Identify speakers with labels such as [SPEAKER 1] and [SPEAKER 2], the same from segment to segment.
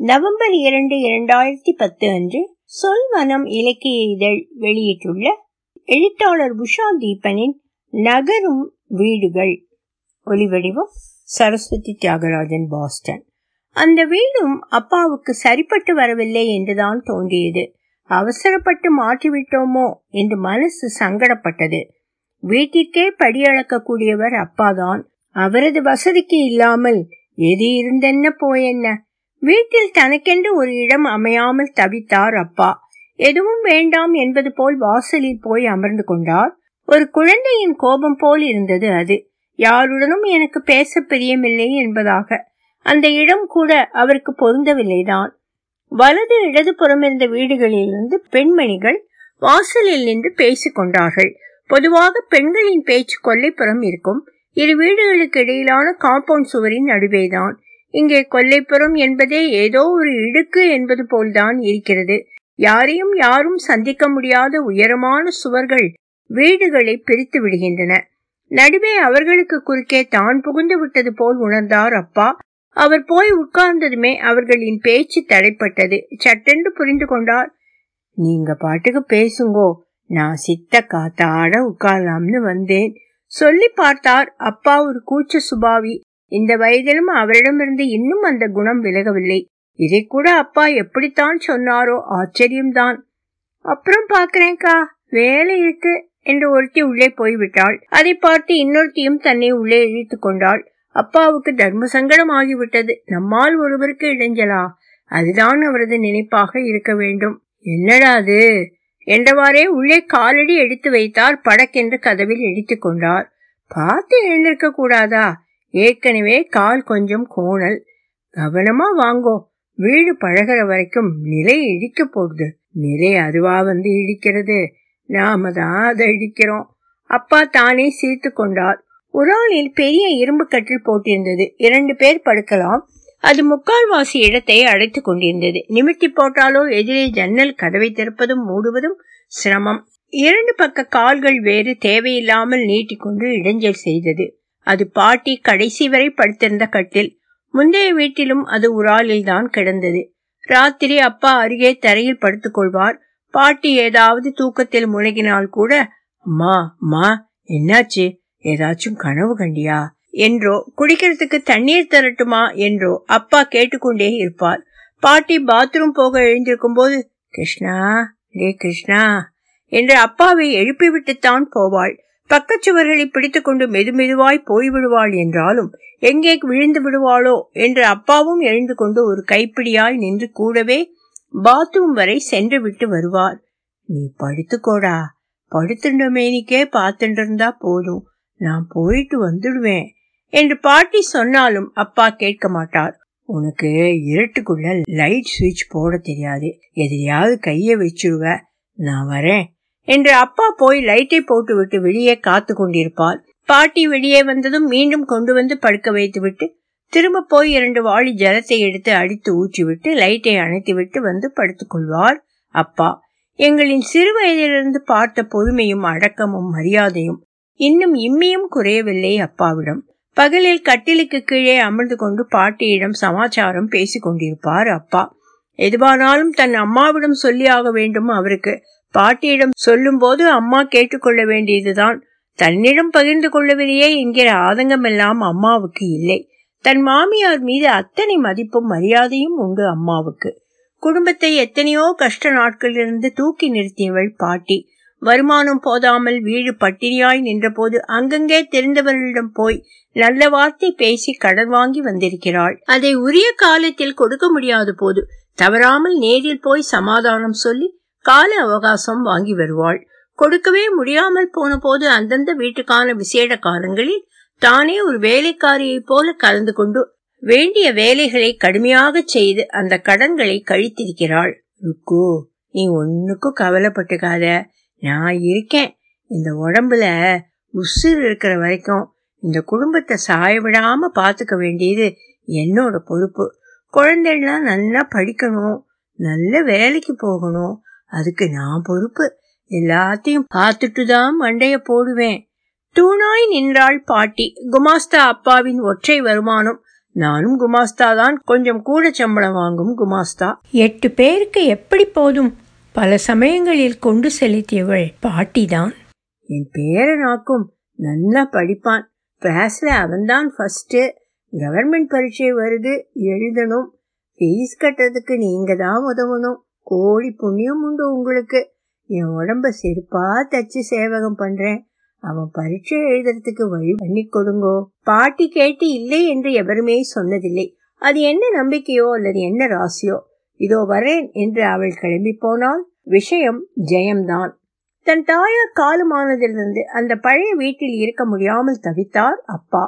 [SPEAKER 1] November இரண்டு இரண்டாயிரத்தி பத்து அன்று சொல்வனம் இலக்கிய இதழ் வெளியிட்டுள்ள எழுத்தாளர் உஷா தீபனின் நகரும் வீடுகள். ஒலிவடிவம் சரஸ்வதி தியாகராஜன் பாஸ்டன். அந்த வீடும் அப்பாவுக்கு சரிப்பட்டு வரவில்லை என்றுதான் தோன்றியது. அவசரப்பட்டு மாற்றிவிட்டோமோ என்று மனசு சங்கடப்பட்டது. வீட்டிற்கே படியளக்கக்கூடியவர் அப்பாதான். அவரது வசதிக்கு இல்லாமல் எது இருந்தென்ன போயென்ன? வீட்டில் தனக்கென்று ஒரு இடம் அமையாமல் தவித்தார் அப்பா. எதுவும் வேண்டாம் என்பது போல் வாசலில் போய் அமர்ந்து கொண்டார். ஒரு குழந்தையின் கோபம் போல் இருந்தது அது. யாருடனும் எனக்கு பேச பிரியமில்லை என்பதாக. அந்த இடம் கூட அவருக்கு பொருந்தவில்லைதான். வலது இடது புறம் இருந்த வீடுகளிலிருந்து பெண்மணிகள் வாசலில் நின்று பேசிக் கொண்டார்கள். பொதுவாக பெண்களின் பேச்சு கொல்லைப்புறம் இருக்கும். இரு வீடுகளுக்கு இடையிலான காம்பவுண்ட் சுவரின் நடுவேதான். இங்கே கொல்லைப்புறம் என்பதே ஏதோ ஒரு இடுக்கு என்பது போல்தான் இருக்கிறது. யாரையும் யாரும் சந்திக்க முடியாத உயரமான சுவர்கள் வீடுகளை பிரித்து விடுகின்றன. நடுவே அவர்களுக்கு குறுக்கே தான் புகுந்து விட்டது போல் உணர்ந்தார் அப்பா. அவர் போய் உட்கார்ந்ததுமே அவர்களின் பேச்சு தடைப்பட்டது. சட்டென்று புரிந்து கொண்டார். நீங்க பாட்டுக்கு பேசுங்கோ. நான் சித்த காத்தாட உட்காரலாம்னு வந்தேன். சொல்லி பார்த்தார் அப்பா ஒரு கூச்ச சுபாவி. இந்த வயதிலும் அவரிடமிருந்து இன்னும் அந்த குணம் விலகவில்லை. இதை கூட அப்பா எப்படித்தான் சொன்னாரோ ஆச்சரியம்தான். அப்புறம் பாக்குறேன்க்கா வேலை இருக்கு என்று ஒருத்தி உள்ளே போய்விட்டாள். அதை பார்த்து இன்னொருத்தியும் தன்னை உள்ளே இழுத்து கொண்டாள். அப்பாவுக்கு தர்ம சங்கடம் ஆகிவிட்டது. நம்மால் ஒருவருக்கு இடைஞ்சலா? அதுதான் அவரது நினைப்பாக இருக்க வேண்டும். என்னடா அது? என்றவாறே உள்ளே காலடி எடுத்து வைத்தார் படக்கென்று கதவில் இடித்துக் கொண்டார். பார்த்து எழுந்திருக்க கூடாதா? ஏற்கனவே கால் கொஞ்சம் கோணல். கவனமா வாங்கோ. வீடு பழகிற வரைக்கும் நிலை இடிக்க போடுது நிலை அதுவா வந்து இடிக்கிறது. நாம தான் அதை இடிக்கிறோம். அப்பா தானே சிரித்து கொண்டார். ஒரு ஆளில் பெரிய இரும்பு கட்டில் போட்டிருந்தது. இரண்டு பேர் படுக்கலாம். அது முக்கால்வாசி இடத்தை அடைத்துக் கொண்டிருந்தது. நிமித்தி போட்டாலோ எதிரே ஜன்னல் கதவை திறப்பதும் மூடுவதும் சிரமம். இரண்டு பக்க கால்கள் வேறு தேவையில்லாமல் நீட்டிக்கொண்டு இடைஞ்சல் செய்தது. அது பாட்டி கடைசி வரை படுத்திருந்த கட்டில். முந்தைய வீட்டிலும் அது உராலில் தான் கிடந்தது. ராத்திரி அப்பா அருகே தரையில் படுத்துக்கொள்வார் பாட்டி ஏதாவது தூக்கத்தில் முழுகினால் கூட அம்மா அம்மா என்னாச்சு? ஏதாச்சும் கனவு கண்டியா? என்றோ குடிக்கிறதுக்கு தண்ணீர் தரட்டுமா? என்றோ அப்பா கேட்டுக்கொண்டே இருப்பார். பாட்டி பாத்ரூம் போக எழுந்திருக்கும் போது கிருஷ்ணா டே கிருஷ்ணா என்று அப்பாவை எழுப்பிவிட்டுத்தான் போவாள். பக்கச்சுவர்களை பிடித்துக்கொண்டு மெதுமெதுவாய் போய்விடுவாள் என்றாலும் எங்கே விழுந்து விடுவாளோ? என்று அப்பாவும் எழுந்து கொண்டு ஒரு கைப்பிடியாய் நின்று கூடவே பாத்ரூம் வரை சென்று விட்டு வருவார். நீ படுத்துக்கோடா. படுத்துட்ட மேனிக்கே பார்த்துட்டு இருந்தா போதும். நான் போயிட்டு வந்துடுவேன். என்று பாட்டி சொன்னாலும் அப்பா கேட்க மாட்டார். உனக்கு இருட்டுக்குள்ள லைட் சுவிட்ச் போட தெரியாது. எதிரியாவது கைய வச்சிருவ. நான் வரேன். என்று அப்பா போய் லைட்டை போட்டுவிட்டு வெளியே காத்து கொண்டிருப்பார். பாட்டி வெளியே வந்ததும் மீண்டும் கொண்டு வந்து படுக்க வைத்துவிட்டு திரும்ப போய் இரண்டு வாளி ஜலத்தை எடுத்து அடித்து ஊற்றிவிட்டு லைட்டை அணைத்துவிட்டு வந்து படுத்துக்கொள்வார் அப்பா. எங்களின் சிறு வயதிலிருந்து பார்த்த பொறுமையும் அடக்கமும் மரியாதையும் இன்னும் இம்மியும் குறையவில்லை அப்பாவிடம். பகலில் கட்டிலுக்கு கீழே அமர்ந்து கொண்டு பாட்டியிடம் சமாச்சாரம் பேசிக் கொண்டிருப்பார் அப்பா. எதுவானாலும் தன் அம்மாவிடம் சொல்லி ஆக வேண்டும் அவருக்கு? பாட்டியிடம் சொல்லும்போது அம்மா கேட்டுக்கொள்ள வேண்டியதுதான். தன்னிடம் பகிர்ந்து கொள்ளவில்லையே என்கிற ஆதங்கம் எல்லாம் அம்மாவுக்கு இல்லை. தன் மாமியார் மீது அத்தனை மதிப்பும் மரியாதையும் உண்டு அம்மாவுக்கு. குடும்பத்தை எத்தனையோ கஷ்ட நாட்களிலிருந்து தூக்கி நிறுத்தியவள் பாட்டி. வருமானம் போதாமல் வீடு பட்டினியாய் நின்றபோது அங்கங்கே தெரிந்தவர்களிடம் போய் நல்ல வார்த்தை பேசி கடன் வாங்கி வந்திருக்கிறாள். அதை உரிய காலத்தில் கொடுக்க முடியாத போது தவறாமல் நேரில் போய் சமாதானம் சொல்லி கால அவகாசம் வாங்கி வருவாள். கொடுக்கவே முடியாமல் போன போது அந்தந்த வீட்டுக்கான விசேட காலங்களில் தானே ஒரு வேலைக்காரியை போல கலந்து கொண்டு வேண்டிய வேலைகளை கடுமையாக செய்து அந்த கடன்களை கழித்திருக்கிறாள். ருக்கு நீ ஒன்னுக்கும் கவலைப்பட்டுக்காத. நான் இருக்கேன். இந்த உடம்புல உசுர் இருக்கிற வரைக்கும் இந்த குடும்பத்தை சாயவிடாம பாத்துக்க வேண்டியது என்னோட பொறுப்பு. குழந்தைலாம் நல்லா படிக்கணும். நல்ல வேலைக்கு போகணும். அதுக்கு நான் பொறுப்பு. எல்லாத்தையும் பார்த்துட்டு தான் மண்டைய போடுவேன். தூணாய் நின்றாள் பாட்டி. குமாஸ்தா அப்பாவின் ஒற்றை வருமானம். நானும் குமாஸ்தா தான் கொஞ்சம் கூட சம்பளம் வாங்கும் குமாஸ்தா. எட்டு பேருக்கு எப்படி போதும்? பல சமயங்களில் கொண்டு செலுத்தியவள் பாட்டிதான். என் பேரனாக்கும் நல்லா படிப்பான். கிளாஸ்ல அவன்தான் ஃபர்ஸ்ட் கவர்மெண்ட் பரீட்சை வருது. எழுதணும். ஃபீஸ் கட்டுறதுக்கு நீங்க தான் உதவணும். கோடி புண்ணியம் உண்டு உங்களுக்கு. என் உடம்ப செருப்பா தச்சு சேவகம் பண்றேன். அவன் பரீட்சை எழுதுறதுக்கு வழி பண்ணி கொடுங்கோ. பாட்டி கேட்டு இல்லை என்று எவருமே சொன்னதில்லை. அது என்ன நம்பிக்கையோ அல்லது என்ன ராசியோ? இதோ வரேன் என்று அவள் கிளம்பி போனால் விஷயம் ஜெயம்தான். தன் தாயார் காலமானதிலிருந்து அந்த பழைய வீட்டில் இருக்க முடியாமல் தவித்தார் அப்பா.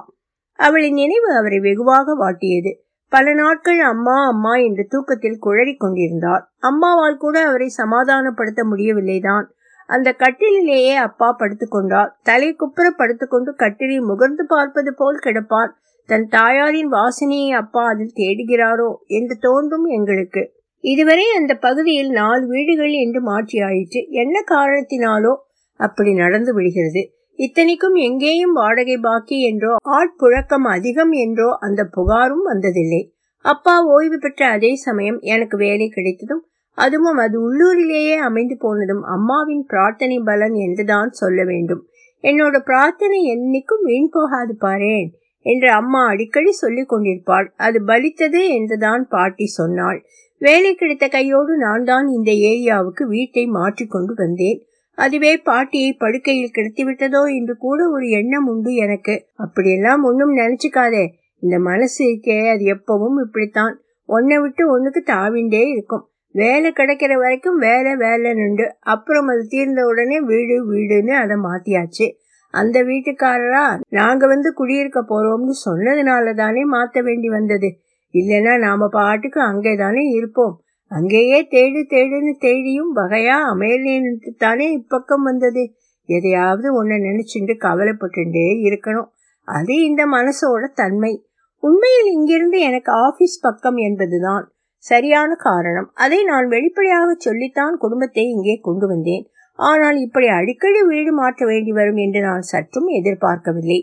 [SPEAKER 1] அவளின் நினைவு அவரை வெகுவாக வாட்டியது. பல நாட்கள் அம்மா அம்மா என்று தூக்கத்தில் குழறி கொண்டிருந்தார் அம்மாவால் கூட அவரை சமாதானப்படுத்த முடியவில்லைதான். அந்த கட்டிலேயே அப்பா படுத்துக்கொண்டார் தலை குப்புற படுத்துக்கொண்டு கட்டிலில் முகர்ந்து பார்ப்பது போல் கிடப்பார் தன் தாயாரின் வாசனையை அப்பா அதில் தேடுகிறாரோ என்று தோன்றும் எங்களுக்கு. இதுவரை அந்த பகுதியில் நாலு வீடுகள் என்று மாற்றி ஆயிற்று என்ன காரணத்தினாலோ அப்படி நடந்து விடுகிறது. இத்தனைக்கும் எங்கேயும் வாடகை பாக்கி என்றோ ஆட்புழக்கம் அதிகம் என்றோ அந்த புகாரும் வந்ததில்லை. அப்பா ஓய்வு பெற்ற அதே சமயம் எனக்கு வேலை கிடைத்ததும் அதுவும் அது உள்ளூரிலேயே அமைந்து போனதும் அம்மாவின் பிரார்த்தனை பலன் என்றுதான் சொல்ல வேண்டும். என்னோட பிரார்த்தனை என்னைக்கும் வீண் போகாது பாரேன் என்று அம்மா அடிக்கடி சொல்லிக் கொண்டிருப்பாள். அது பலித்தது என்றுதான் பாட்டி சொன்னாள். வேலை கிடைத்த கையோடு நான் தான் இந்த ஏரியாவுக்கு வீட்டை மாற்றிக்கொண்டு வந்தேன். அதுவே பாட்டியை படுக்கையில் கிடத்திவிட்டதோ என்று கூட ஒரு எண்ணம் உண்டு எனக்கு. அப்படியெல்லாம் ஒன்றும் நினைச்சுக்காதே. இந்த மனசு இருக்கே அது எப்பவும் இப்படித்தான். ஒன்னை விட்டு ஒன்றுக்கு தாவிண்டே இருக்கும். வேலை கிடைக்கிற வரைக்கும் வேலை வேலை நின்று அப்புறம் அது தீர்ந்த உடனே வீடு வீடுன்னு அதை மாத்தியாச்சு. அந்த வீட்டுக்காரரா நாங்க வந்து குடியிருக்க போறோம்னு சொன்னதுனால தானே மாத்த வேண்டி வந்தது. இல்லைன்னா நாம பாட்டுக்கு அங்கே தானே இருப்போம். அங்கேயே தேடு தேடுன்னு தேடியும் வகையா அமையலேன்னு தானே இப்பக்கம் வந்தது. எதையாவது ஒன்ன நினைச்சுட்டு கவலைப்பட்டுட்டே இருக்கணும். அது இந்த மனசோட தன்மை. உண்மையில் இங்கிருந்து எனக்கு ஆபீஸ் பக்கம் என்பதுதான் சரியான காரணம். அதை நான் வெளிப்படையாக சொல்லித்தான் குடும்பத்தை இங்கே கொண்டு வந்தேன். ஆனால் இப்படி அடிக்கடி வீடு மாற்ற வேண்டி வரும் என்று நான் சற்றும் எதிர்பார்க்கவில்லை.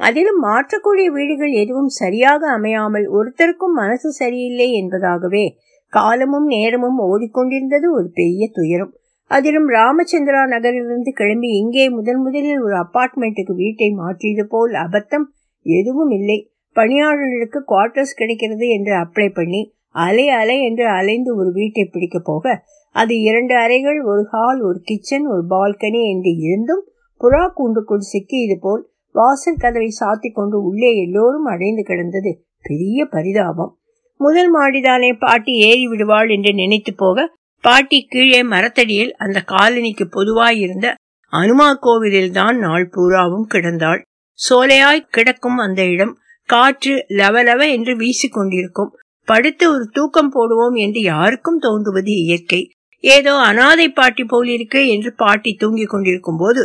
[SPEAKER 1] அதிலும் மாற்றக்கூடிய வீடுகள் எதுவும் சரியாக அமையாமல் ஒருத்தருக்கும் மனசு சரியில்லை என்பதாகவே காலமும் நேரமும் ஓடிக்கொண்டிருந்தது ஒரு பெரிய துயரம். அதிலும் ராமச்சந்திரா நகரிலிருந்து கிளம்பி இங்கே முதன் முதலில் ஒரு அபார்ட்மெண்ட்டுக்கு வீட்டை மாற்றியது போல் அபத்தம் எதுவும் இல்லை. பணியாளர்களுக்கு குவார்டர்ஸ் கிடைக்கிறது என்று அப்ளை பண்ணி அலை அலை என்று அலைந்து ஒரு வீட்டை பிடிக்க போக அது இரண்டு அறைகள் ஒரு ஹால் ஒரு கிச்சன் ஒரு பால்கனி என்று இருந்தும் புறா கூண்டுக்குள் சிக்கியது போல் வாசல் கதவை சாத்தி கொண்டு உள்ளே எல்லோரும் அடைந்து கிடந்தது. பெரிய பரிதாபம். முதல் மாடிதானே பாட்டி ஏறி விடுவாள் என்று நினைத்து போக பாட்டி கீழே மரத்தடியில் அந்த காலனிக்கு பொதுவாயிருந்த அனுமா கோவிலில் தான் நாள் பூராவும் கிடந்தாள். சோலையாய் கிடக்கும் அந்த இடம் காற்று லவலவ என்று வீசிக்கொண்டிருக்கும். படுத்து ஒரு தூக்கம் போடுவோம் என்று யாருக்கும் தோன்றுவது இயற்கை. ஏதோ அனாதை பாட்டி போலிருக்கு என்று பாட்டி தூங்கிக் கொண்டிருக்கும் போது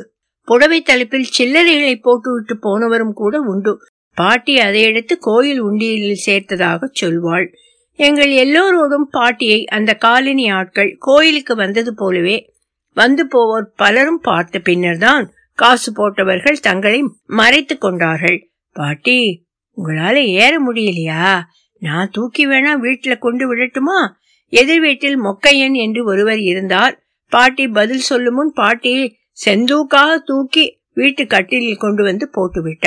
[SPEAKER 1] புடவை தலைப்பில் சில்லறைகளை போட்டுவிட்டு போனவரும் கூட உண்டு. பாட்டி அதை எடுத்து கோயில் உண்டியலில் சேர்த்ததாக சொல்வாள். எங்கள் எல்லோரோடும் பாட்டியை அந்த காலனி ஆட்கள் கோயிலுக்கு வந்தது போலவே வந்து போவோர் பலரும் பார்த்த பின்னர்தான் காசு போட்டவர்கள் தங்களை மறைத்து கொண்டார்கள். பாட்டி உங்களால ஏற முடியலையா? நான் தூக்கி வேணா வீட்டுல கொண்டு விடட்டுமா? எதிர் வீட்டில் மொக்கையன் என்று ஒருவர் இருந்தார். பாட்டி பதில் சொல்லும் முன் பாட்டியை செந்தூக்காக தூக்கி வீட்டு கட்டிலில் கொண்டு வந்து போட்டு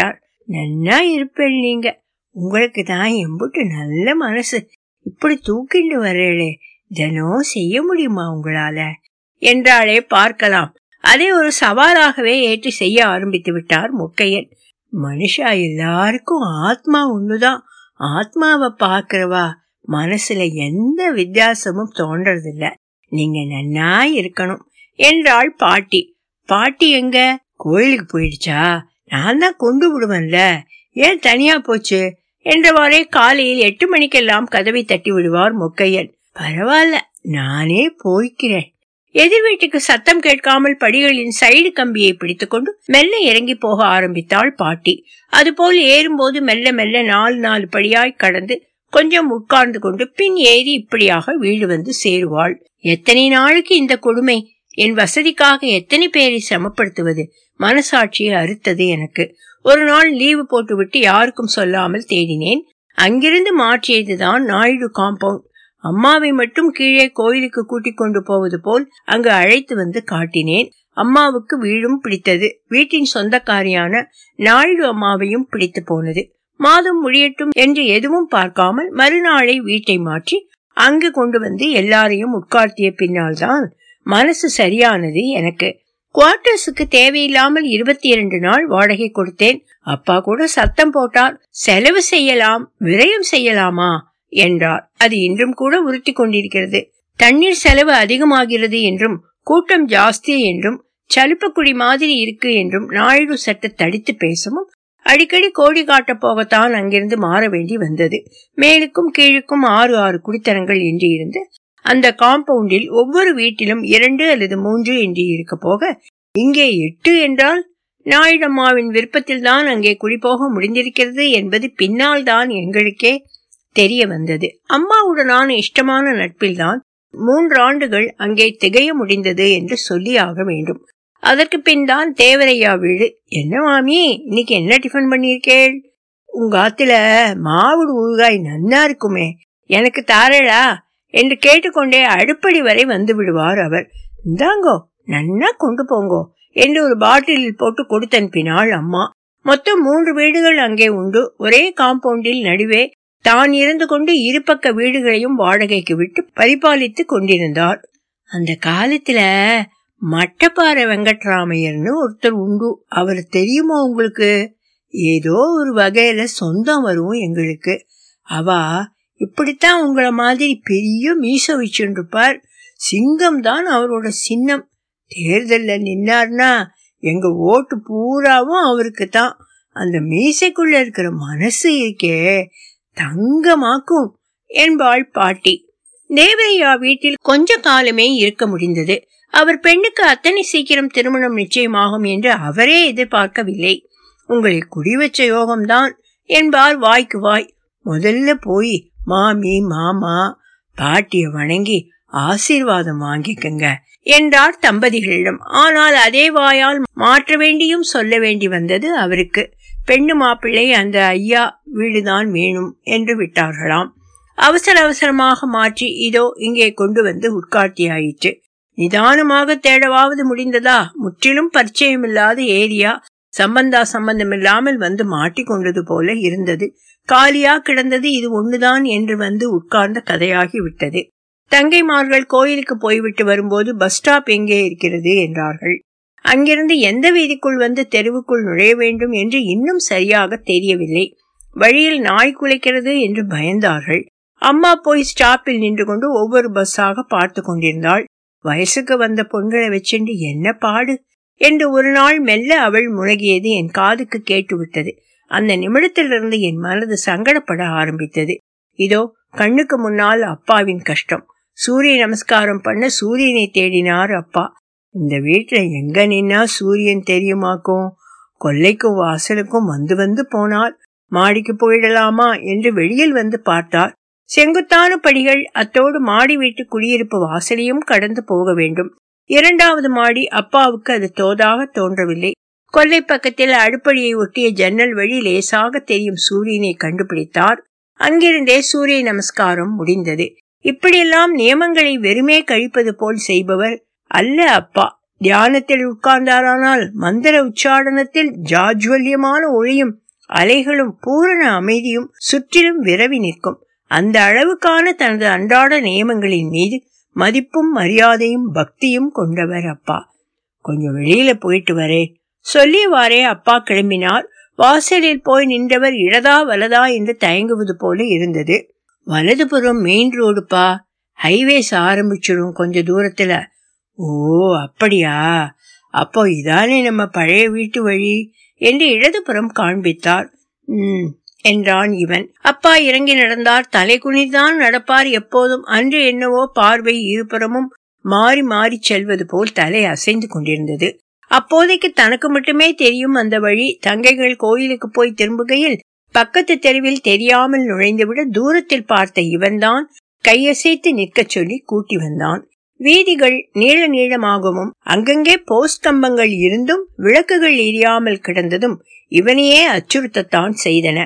[SPEAKER 1] நன்னா இருப்பேன் நீங்க. உங்களுக்கு தான் எம்புட்டு நல்ல மனசு. இப்படி தூக்கிண்டு வரலே தினம் செய்ய முடியுமா உங்களால? என்றாலே பார்க்கலாம். அதை ஒரு சவாலாகவே ஏற்றி செய்ய ஆரம்பித்து விட்டார் முக்கையன். மனுஷா எல்லாருக்கும் ஆத்மா ஒண்ணுதான். ஆத்மாவை பாக்குறவா மனசுல எந்த வித்தியாசமும் தோன்றதில்ல நீங்க நன்னா இருக்கணும் என்றாள் பாட்டி. பாட்டி எங்க? கோயிலுக்கு போயிடுச்சா? நான் தான் கொண்டு விடுவேன்ல. ஏன் தனியா போச்சு? என்றவாறே காலையில் எட்டு மணிக்கெல்லாம் கதவை தட்டி விடுவார் மொக்கையன். பரவாயில்ல நானே போய்க்கிறேன். எதிர் வீட்டுக்கு சத்தம் கேட்காமல் படிகளின் சைடு கம்பியை பிடித்துக்கொண்டு மெல்ல இறங்கி போக ஆரம்பித்தாள் பாட்டி. அதுபோல் ஏறும்போது மெல்ல மெல்ல நாலு நாலு படியாய் கடந்து கொஞ்சம் உட்கார்ந்து கொண்டு பின் ஏறி இப்படியாக வீடு வந்து சேருவாள். எத்தனை நாளுக்கு இந்த கொடுமை? என் வசதிக்காக எத்தனை பேரை சமப்படுத்துவது மனசாட்சியை அறுத்தது எனக்கு. ஒரு நாள் லீவு போட்டுவிட்டு யாருக்கும் சொல்லாமல் தேடினேன். அங்கிருந்து மாற்றியதுதான் நாயுடு காம்பவுண்ட் அம்மாவை மட்டும் கீழே கோயிலுக்கு கூட்டிக் கொண்டு போவது போல் அங்கு அழைத்து வந்து காட்டினேன். அம்மாவுக்கு வீடும் பிடித்தது. வீட்டின் சொந்தக்காரியான நாயுடு அம்மாவையும் பிடித்து போனது. மாதம் முடியட்டும் என்று எதுவும் பார்க்காமல் மறுநாளை வீட்டை மாற்றி அங்கு கொண்டு வந்து எல்லாரையும் உட்கார்த்திய பின்னால் தான் மனசு சரியானது எனக்கு. குவார்டர்ஸுக்கு தேவையில்லாமல் இருபத்தி இரண்டு நாள் வாடகை கொடுத்தேன். அப்பா கூட சத்தம் போட்டார். செலவு செய்யலாம் விரயம் செய்யலாமா? என்றார். அது இன்றும் கூட உறுத்தி கொண்டிருக்கிறது. தண்ணீர் செலவு அதிகமாகிறது என்றும் கூட்டம் ஜாஸ்தி என்றும் சலுப்பக்குடி மாதிரி இருக்கு என்றும் நாயுடு சட்ட தடித்து பேசவும் அடிக்கடி கோடி காட்ட போகத்தான் அங்கிருந்து மாற வேண்டி வந்தது. மேலுக்கும் கீழுக்கும் ஆறு ஆறு குடித்தனங்கள் என்று இருந்து அந்த காம்பவுண்டில் ஒவ்வொரு வீட்டிலும் இரண்டு அல்லது மூன்று என்று இருக்க போக இங்கே எட்டு என்றால் நாயுடம்மாவின் விருப்பத்தில் தான் அங்கே குடிபோக முடிந்திருக்கிறது என்பது பின்னால் தான் எங்களுக்கே தெரிய வந்தது. அம்மாவுடனான இஷ்டமான நட்பில்தான் மூன்று ஆண்டுகள் அங்கே திகைய முடிந்தது என்று சொல்லி ஆக வேண்டும். அதற்கு பின் தான் தேவரையா வீடு. என்ன மாமி இன்னைக்கு என்ன டிஃபன் பண்ணியிருக்கேள்? உங்க ஆத்துல மாவுடு ஊறுகாய் நன்னா இருக்குமே. எனக்கு தாரடா என்று கேட்டுக்கொண்டே அடுப்படி வரை வந்து விடுவார் அவர். இந்தாங்கோ நன்னா கொண்டு போங்கோ என்று ஒரு பாட்டிலில் போட்டு கொடுத்தனுப்பினாள் அம்மா. மொத்தம் மூன்று வீடுகள் அங்கே உண்டு. ஒரே காம்பவுண்டில் நடுவே தான் இருந்து கொண்டு இருபக்க வீடுகளையும் வாடகைக்கு விட்டு பரிபாலித்து கொண்டிருந்தார். அந்த காலத்துல மட்டப்பாறை வெங்கட்ராமையர்னு ஒருத்தர் உண்டு. அவர் தெரியுமா உங்களுக்கு? ஏதோ ஒரு வகையில சொந்தம் வரும் எங்களுக்கு. அவா இப்படித்தான் உங்களை மாதிரி பெரிய மீச வச்சுருப்பார் சிங்கம் தான் அவரோட சின்னம். தேர்தலில் நின்னார்னா எங்க ஓட்டு பூராவும் அவருக்கு தான் அந்த மீசைக்குள்ள இருக்கிற மனசு இருக்கே தங்கமாக்கும் என்பாள் பாட்டி. தேவையா வீட்டில் கொஞ்ச காலமே இருக்க முடிந்தது. அவர் பெண்ணுக்கு அத்தனை சீக்கிரம் திருமணம் நிச்சயமாகும் என்று அவரே எதிர்பார்க்கவில்லை. உங்களை குடி வச்ச யோகம்தான் என்பார் வாய்க்கு வாய். முதல்ல போய் மாமி மாமா பாட்டிய வணங்கி ஆசீர்வாதம் வாங்கிக்கங்க என்றார் தம்பதிகளிடம். ஆனால் அதே வாயால் மாற்ற வேண்டியும் சொல்ல வேண்டி வந்தது அவருக்கு. பெண்ணு மாப்பிள்ளை அந்த ஐயா வீடுதான் வேணும் என்று விட்டார்களாம். அவசர அவசரமாக மாற்றி இதோ இங்கே கொண்டு வந்து உட்காட்டியாயிற்று நிதானமாக தேடவாவது முடிந்ததா? முற்றிலும் பரிச்சயமில்லாத ஏரியா. சம்பந்தா சம்பந்தமில்லாமல் வந்து மாட்டிக்கொண்டது போல இருந்தது. காலியா கிடந்தது இது ஒண்ணுதான் என்று வந்து உட்கார்ந்த கதையாகி விட்டது தங்கைமார்கள் கோயிலுக்கு போய்விட்டு வரும்போது பஸ் ஸ்டாப் எங்கே இருக்கிறது என்றார்கள். அங்கிருந்து எந்த வீதிக்குள் வந்து தெருவுக்குள் நுழைய வேண்டும் என்று இன்னும் சரியாக தெரியவில்லை. வழியில் நாய் குலைக்கிறது என்று பயந்தார்கள். அம்மா போய் ஸ்டாப்பில் நின்று கொண்டு ஒவ்வொரு பஸ்ஸாக பார்த்து கொண்டிருந்தாள். வயசுக்கு வந்த பொண்களை வச்சுண்டு என்ன பாடு? என்று ஒரு நாள் மெல்ல அவள் முழகியது என் காதுக்கு கேட்டுவிட்டது. அந்த நிமிடத்திலிருந்து என் மனது சங்கடப்பட ஆரம்பித்தது. இதோ கண்ணுக்கு முன்னால் அப்பாவின் கஷ்டம். சூரிய நமஸ்காரம் பண்ண சூரியனை தேடினார் அப்பா. இந்த வீட்டுல எங்க நின்னா சூரியன் தெரியுமாக்கும்? கொல்லைக்கும் வாசலுக்கும் வந்து வந்து போனார். மாடிக்கு போயிடலாமா என்று வெளியில் வந்து பார்த்தார். செங்குத்தான படிகள் அத்தோடு மாடி வீட்டு குடியிருப்பு வாசலையும் கடந்து போக வேண்டும். இரண்டாவது மாடி அப்பாவுக்கு அது தோதாக தோன்றவில்லை. கொல்லை பக்கத்தில் அடுப்படியை ஒட்டிய ஜன்னல் வழி லேசாக தெரியும் சூரியனை கண்டுபிடித்தார். அங்கிருந்தே சூரிய நமஸ்காரம் முடிந்தது. இப்படியெல்லாம் நியமங்களை வெறுமே கழிப்பது போல் செய்பவர் அல்ல அப்பா. தியானத்தில் உட்கார்ந்தாரானால் மந்திர உச்சாடனத்தில் ஜாஜ்வல்யமான ஒளியும் அலைகளும் பூரண அமைதியும் சுற்றிலும் விரவி நிற்கும். அந்த அளவுக்கான தனது அன்றாட நியமங்களின் மீது மதிப்பும் மரியாதையும் பக்தியும் கொண்டவர் அப்பா. கொஞ்சம் வெளியில போயிட்டு வரே. சொல்லியவாறே அப்பா கிளம்பினார். வாசலில் போய் நின்றவர் இடதா வலதா என்று தயங்குவது போல இருந்தது. வலதுபுறம் மெயின் ரோடுப்பா ஹைவேஸ் ஆரம்பிச்சிடும் கொஞ்ச தூரத்துல. ஓ அப்படியா? அப்போ இதானே நம்ம பழைய வீட்டு வழி? என்று இடதுபுறம் காண்பித்தார். ம் என்றான் இவன். அப்பா இறங்கி நடந்தார். தலை குனிதான் நடப்பார். எப்போதும் அன்று என்னவோ பார்வை இருபுறமும் மாறி மாறி செல்வது போல் தலை அசைந்து கொண்டிருந்தது. அப்போதைக்கு தனக்கு மட்டுமே தெரியும் அந்த வழி. தங்கைகள் கோயிலுக்கு போய் திரும்புகையில் பக்கத்து தெருவில் தெரியாமல் நுழைந்துவிட தூரத்தில் பார்த்த இவன்தான் கையசைத்து நிற்கச் சொல்லி கூட்டி வந்தான். வீதிகள் நீள நீளமாகவும் அங்கங்கே போஸ்ட் கம்பங்கள் இருந்தும் விளக்குகள் எரியாமல் கிடந்ததும் இவனையே அச்சுறுத்தத்தான் செய்தன.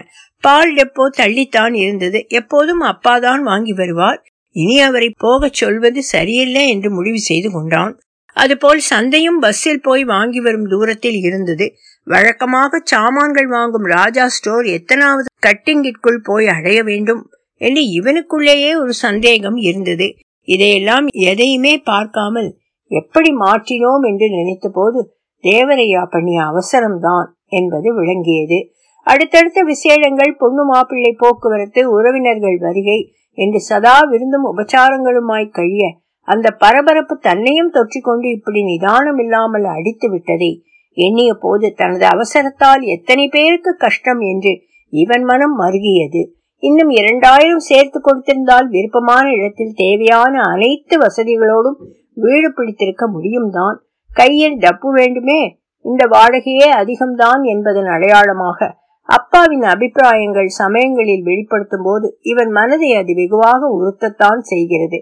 [SPEAKER 1] பால் டெப்போ தள்ளித்தான் இருந்தது. எப்போதும் அப்பாதான் வாங்கி வருவார். இனி அவரை போகச் சொல்வது சரியில்லை என்று முடிவு செய்து கொண்டான். அதுபோல் சந்தையும் பஸ்ஸில் போய் வாங்கி வரும் தூரத்தில் இருந்தது. வழக்கமாக சாமான்கள் வாங்கும் ராஜா ஸ்டோர் எத்தனாவது கட்டிங்கிற்குள் போய் அடைய வேண்டும் என்று இவனுக்குள்ளேயே ஒரு சந்தேகம் இருந்தது. இதையெல்லாம் எதையுமே பார்க்காமல் எப்படி மாற்றினோம் என்று நினைத்த போது தேவரையா பண்ணிய அவசரம்தான் என்பது விளங்கியது. அடுத்தடுத்த விசேடங்கள் பொண்ணு மாப்பிள்ளை போக்குவரத்து உறவினர்கள் வருகை என்று சதா விருந்தும் உபச்சாரங்களுமாய் கழிய அந்த பரபரப்பு தன்னையும் தொற்றிக்கொண்டு இப்படி நிதானம் இல்லாமல் அடித்து விட்டதை எண்ணிய போது தனது அவசரத்தால் எத்தனை பேருக்கு கஷ்டம் என்று இவன் மனம் மருகியது. இன்னும் இரண்டாயிரம் சேர்த்து கொடுத்திருந்தால் விருப்பமான இடத்தில் தேவையான அனைத்து வசதிகளோடும் வீடு பிடித்திருக்க முடியும் தான் கையில் டப்பு வேண்டுமே இந்த வாடகையே அதிகம்தான் என்பதன் அடையாளமாக அப்பாவின் அபிப்பிராயங்கள் சமயங்களில் வெளிப்படுத்தும் போது இவன் மனதை அது வெகுவாக உறுத்தத்தான் செய்கிறது.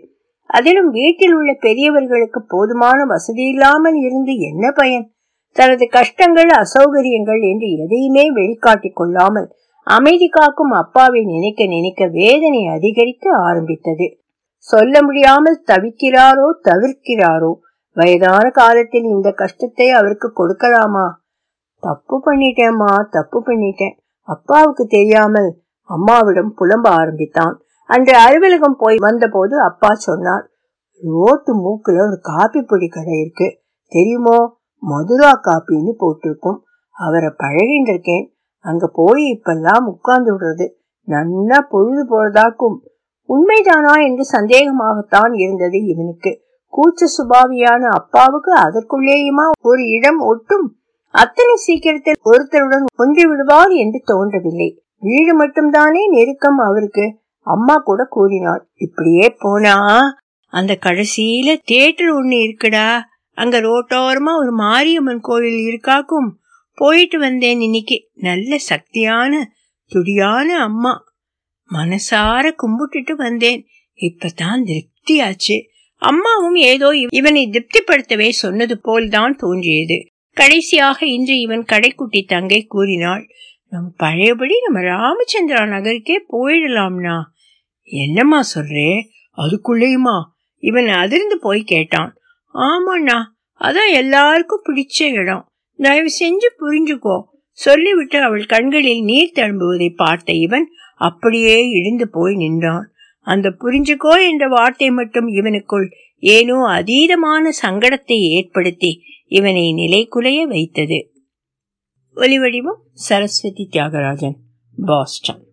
[SPEAKER 1] அதிலும் வீட்டில் உள்ள பெரியவர்களுக்கு போதுமான வசதி இல்லாமல் இருந்து என்ன பயன்? தனது கஷ்டங்கள் அசௌகரியங்கள் என்று எதையுமே வெளிக்காட்டிக் கொள்ளாமல் அமைதி காக்கும் அப்பாவை நினைக்க நினைக்க வேதனை அதிகரிக்க ஆரம்பித்தது. சொல்ல முடியாமல் தவிக்கிறாரோ தவிர்க்கிறாரோ? வயதான காலத்தில் இந்த கஷ்டத்தை அவருக்கு கொடுக்கலாமா? தப்பு பண்ணிட்டேம்மா தப்பு பண்ணிட்டேன். அப்பாவுக்கு தெரியாமல் அம்மாவிடம் புலம்ப ஆரம்பித்தான். அன்று அலுவலகம் போய் வந்தபோது அப்பா சொன்னார் ரோட்டு மூக்குல ஒரு காப்பி பொடி கடை இருக்கு. தெரியுமோ? மதுரா காப்பின்னு போட்டிருக்கும். அவரை பழகின்னு இருக்கேன் அங்க போய் இப்பெல்லாம் உட்கார்ந்து விடுறது நல்லா பொழுது போறதாக்கும். உண்மைதானா என்று சந்தேகமாகத்தான் இருந்தது இவனுக்கு. கூச்ச சுபாவியான அப்பாவுக்கு அதற்குள்ளேயுமா ஒரு இடம் ஒட்டும். அத்தனை சீக்கிரத்தில் ஒருத்தருடன் ஒன்றி விடுவார் என்று தோன்றவில்லை. வீடு மட்டும்தானே நெருக்கம் அவருக்கு? அம்மா கூட கூறினாள். இப்படியே போனா? அந்த கடைசியில தியேட்டர் ஒண்ணு இருக்குடா. அங்க ரோட்டோரமா ஒரு மாரியம்மன் கோவில் இருக்காக்கும். போயிட்டு வந்தேன் இன்னைக்கு. நல்ல சக்தியான துடியான அம்மா. மனசார கும்பிட்டுட்டு வந்தேன். இப்பதான் திருப்தியாச்சு. அம்மாவும் ஏதோ இவனை திருப்திப்படுத்தவே சொன்னது போல்தான் தோன்றியது. கடைசியாக இன்று இவன் கடைக்குட்டி தங்கை கூறினாள் நம் பழையபடி நம்ம ராமச்சந்திரா நகருக்கே போயிடலாம்னா என்னம்மா சொல்றே? அதுக்குள்ளேயுமா? இவன் அதிர்ந்து போய் கேட்டான் ஆமாண்ணா அதான் எல்லாருக்கும் பிடிச்ச இடம். தயவு செஞ்சு புரிஞ்சுக்கோ. சொல்லிவிட்டு அவள் கண்களில் நீர் தழும்புவதை பார்த்த இவன் அப்படியே இடிந்து போய் நின்றான். அந்த புரிஞ்சுக்கோ என்ற வார்த்தை மட்டும் இவனுக்குள் ஏனோ அதீதமான சங்கடத்தை ஏற்படுத்தி இவனை நிலைக்குலைய வைத்தது. ஒலிவடிவம் சரஸ்வதி தியாகராஜன் பாஸ்டன்.